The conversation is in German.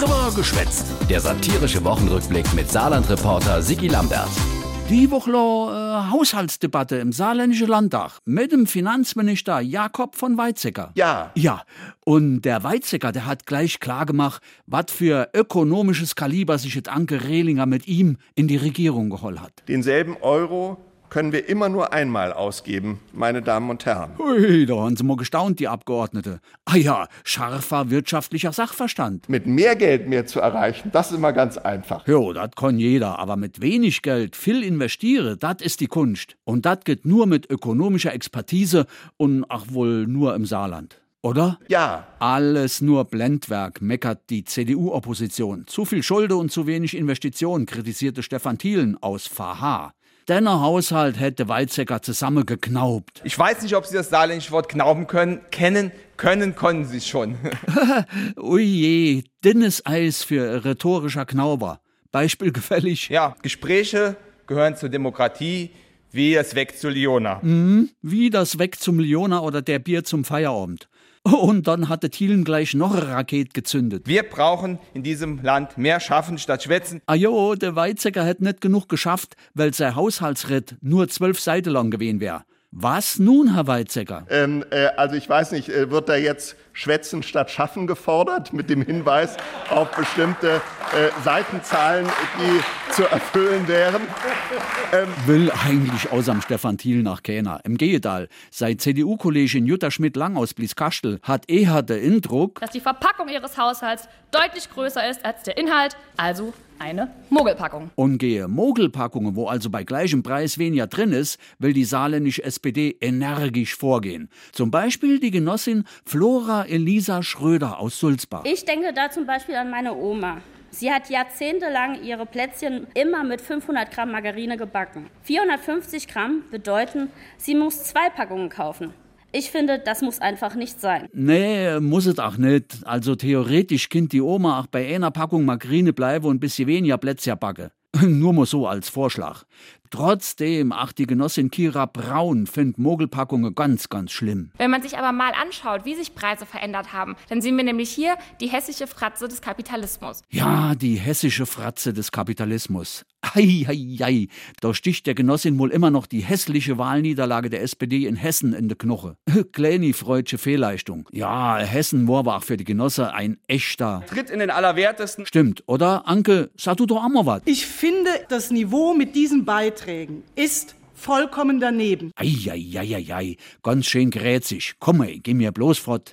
Drüber geschwätzt. Der satirische Wochenrückblick mit Saarland-Reporter Sigi Lambert. Die Woche äh, Haushaltsdebatte im Saarländischen Landtag mit dem Finanzminister Jakob von Weizsäcker. Ja. Ja, und der Weizsäcker, der hat gleich klargemacht, was für ökonomisches Kaliber sich jetzt Anke Rehlinger mit ihm in die Regierung geholt hat. Denselben Euro können wir immer nur einmal ausgeben, meine Damen und Herren. Ui, da haben sie mal gestaunt, die Abgeordnete. Ah ja, scharfer wirtschaftlicher Sachverstand. Mit mehr Geld mehr zu erreichen, das ist immer ganz einfach. Jo, das kann jeder, aber mit wenig Geld viel investiere, das ist die Kunst. Und das geht nur mit ökonomischer Expertise und ach wohl nur im Saarland. Oder? Ja. Alles nur Blendwerk, meckert die CDU-Opposition. Zu viel Schulde und zu wenig Investitionen, kritisierte Stefan Thielen aus Faha. Denner Haushalt hätte Weizsäcker zusammengeknaubt. Ich weiß nicht, ob Sie das saarländische Wort knauben können. Kennen, können, konnten Sie es schon. Ui je, dünnes Eis für rhetorischer Knauber. Beispiel gefällig. Ja, Gespräche gehören zur Demokratie wie das Weg zu Liona. Mhm, wie das Weg zum Liona oder der Bier zum Feierabend. Und dann hatte Thielen gleich noch eine Rakete gezündet. Wir brauchen in diesem Land mehr Schaffen statt Schwätzen. Ajo, der Weizsäcker hätte nicht genug geschafft, weil sein Haushaltsritt nur zwölf Seiten lang gewesen wäre. Was nun, Herr Weizsäcker? Ähm, äh, also ich weiß nicht, äh, wird da jetzt Schwätzen statt Schaffen gefordert mit dem Hinweis auf bestimmte äh, Seitenzahlen, die zu erfüllen wären? Ähm, Will eigentlich außer Stefan Thiel nach Kähner. Im Gegenteil, sei CDU-Kollegin Jutta Schmidt-Lang aus Blieskastel hat eher den Eindruck, dass die Verpackung ihres Haushalts deutlich größer ist als der Inhalt, also eine Mogelpackung. Und gehe Mogelpackungen, wo also bei gleichem Preis weniger drin ist, will die saarländische SPD energisch vorgehen. Zum Beispiel die Genossin Flora Elisa Schröder aus Sulzbach. Ich denke da zum Beispiel an meine Oma. Sie hat jahrzehntelang ihre Plätzchen immer mit 500 Gramm Margarine gebacken. 450 Gramm bedeuten, sie muss zwei Packungen kaufen. Ich finde, das muss einfach nicht sein. Nee, muss es auch nicht. Also theoretisch kind die Oma auch bei einer Packung Margarine bleiben und ein bisschen weniger Plätzchen backen. Nur mal so als Vorschlag. Trotzdem, ach, die Genossin Kira Braun findet Mogelpackungen ganz, ganz schlimm. Wenn man sich aber mal anschaut, wie sich Preise verändert haben, dann sehen wir nämlich hier die hessische Fratze des Kapitalismus. Ja, die hessische Fratze des Kapitalismus. Ei, ei, ei, da sticht der Genossin wohl immer noch die hässliche Wahlniederlage der SPD in Hessen in de Knoche. Kleine freudsche Fehlleistung. Ja, Hessen war für die Genosse ein echter. Tritt in den Allerwertesten. Stimmt, oder? Anke, sag du doch auch mal was. Ich finde, das Niveau mit diesen Beiträgen ist vollkommen daneben. Ei, ei, ei, ei, ei, ganz schön grätzig. Komm, ey, geh mir bloß fort.